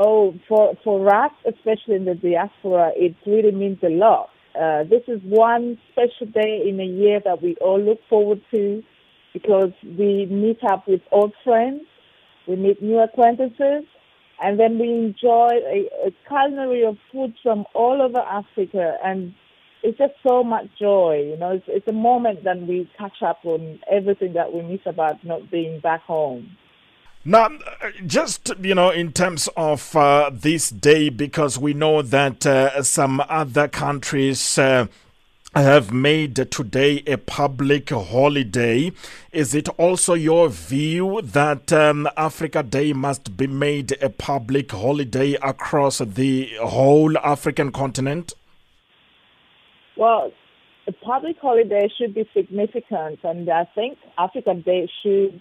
Oh, for, for us, especially in the diaspora, it really means a lot. Uh, this is one special day in a year that we all look forward to because we meet up with old friends, we meet new acquaintances, and then we enjoy a, a culinary of food from all over Africa. And it's just so much joy. You know, it's, it's a moment that we catch up on everything that we miss about not being back home. Now, just you know, in terms of uh, this day, because we know that uh, some other countries. Uh, have made today a public holiday. Is it also your view that um, Africa Day must be made a public holiday across the whole African continent? Well, a public holiday should be significant, and I think Africa Day should.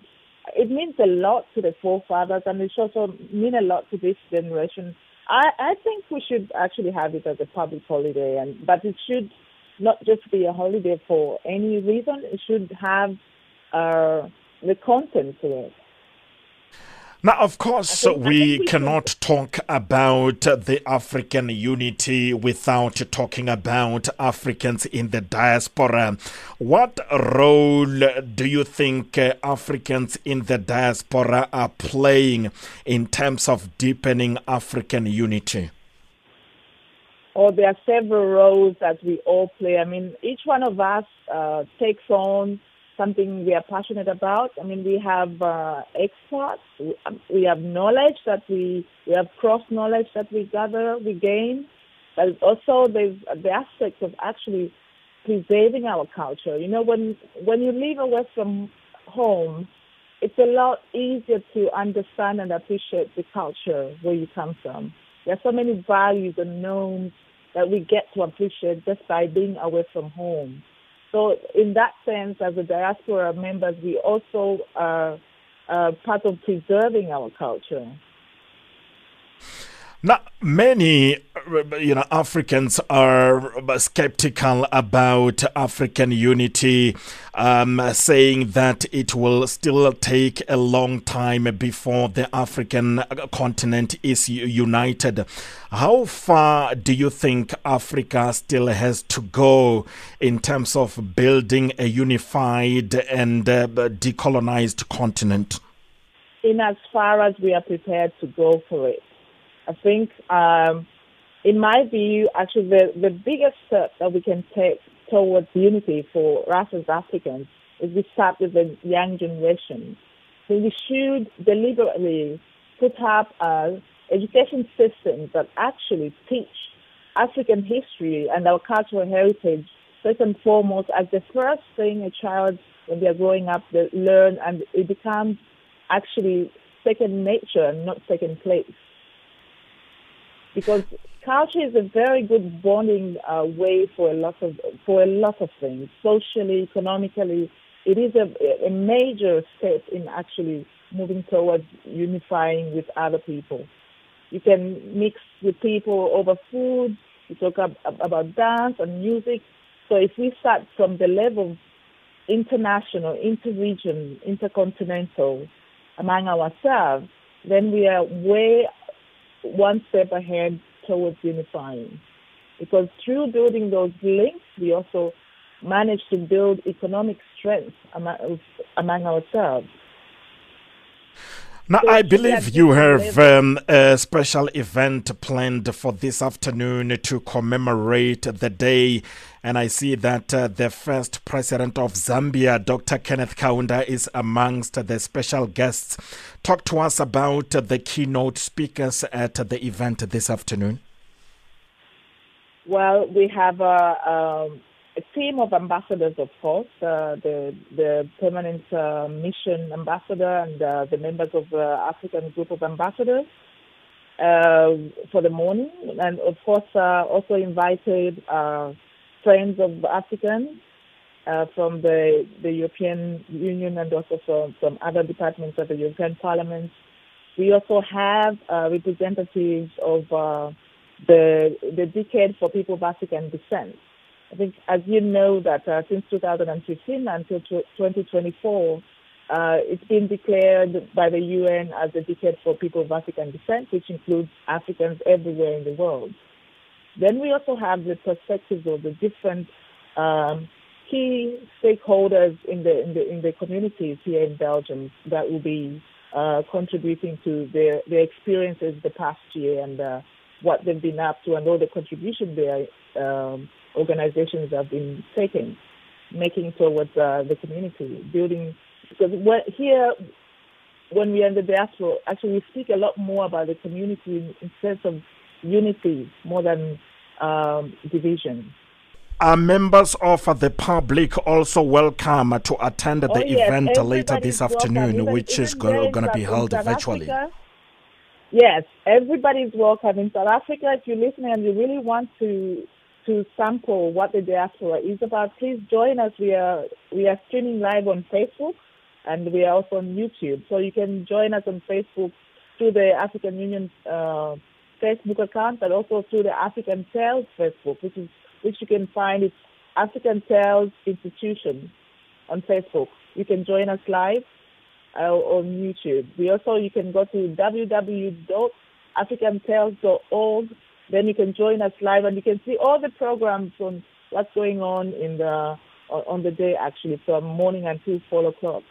It means a lot to the forefathers, and it should also mean a lot to this generation. I, I think we should actually have it as a public holiday, and but it should not just be a holiday for any reason. It should have uh, the content to it. Now, of course, we, we cannot talk about the African unity without talking about Africans in the diaspora. What role do you think uh, Africans in the diaspora are playing in terms of deepening African unity? Oh, there are several roles that we all play. I mean, each one of us uh, takes on something we are passionate about. I mean, we have uh, experts, we have knowledge that we, we have cross knowledge that we gather, we gain. But also there's the aspect of actually preserving our culture. You know, when when you live away from home, it's a lot easier to understand and appreciate the culture where you come from. There are so many values and norms that we get to appreciate just by being away from home. So in that sense, as a diaspora members, we also are uh, part of preserving our culture. Now, many you know Africans are skeptical about African unity, um, saying that it will still take a long time before the African continent is united. How far do you think Africa still has to go in terms of building a unified and uh, decolonized continent? In as far as we are prepared to go for it. I think, um, in my view, actually the, the biggest step that we can take towards unity for us as Africans is we start with the young generation. So we should deliberately put up an education system that actually teach African history and our cultural heritage first and foremost as the first thing a child when they are growing up they learn and it becomes actually second nature and not second place because culture is a very good bonding uh, way for a lot of for a lot of things, socially, economically. It is a, a major step in actually moving towards unifying with other people. You can mix with people over food. You talk ab- about dance and music. So if we start from the level international, interregion, intercontinental among ourselves, then we are way one step ahead towards unifying. Because through building those links, we also manage to build economic strength among, among ourselves. Now, I believe you have um, a special event planned for this afternoon to commemorate the day. And I see that uh, the first president of Zambia, Dr. Kenneth Kaunda, is amongst the special guests. Talk to us about the keynote speakers at the event this afternoon. Well, we have a, um, a team of ambassadors, of course, uh, the the permanent uh, mission ambassador and uh, the members of the African group of ambassadors uh, for the morning, and of course uh, also invited uh, friends of Africans from the the European Union and also from, from other departments of the European Parliament. We also have representatives of the the decade for people of African descent. I think, as you know, that uh, since 2015 until 2024, uh, it's been declared by the UN as a decade for people of African descent, which includes Africans everywhere in the world. Then we also have the perspectives of the different um, key stakeholders in the, in the in the communities here in Belgium that will be uh, contributing to their their experiences the past year and uh, what they've been up to and all the contribution their um, organizations have been taking, making towards uh, the community, building because here, when we are in the diaspora, actually we speak a lot more about the community in sense of unity more than um, division. Are members of the public also welcome to attend the oh, yes. event Everybody later this afternoon, even, which even is going to be held virtually? Africa, yes, everybody is welcome. In South Africa, if you're listening and you really want to to sample what the diaspora is about, please join us. We are we are streaming live on Facebook and we are also on YouTube. So you can join us on Facebook through the African Union uh, Facebook account, but also through the African Tales Facebook, which is which you can find it's African Tales Institution on Facebook. You can join us live uh, on YouTube. We also you can go to www.africantales.org. Then you can join us live, and you can see all the programs on what's going on in the on the day actually from morning until four o'clock.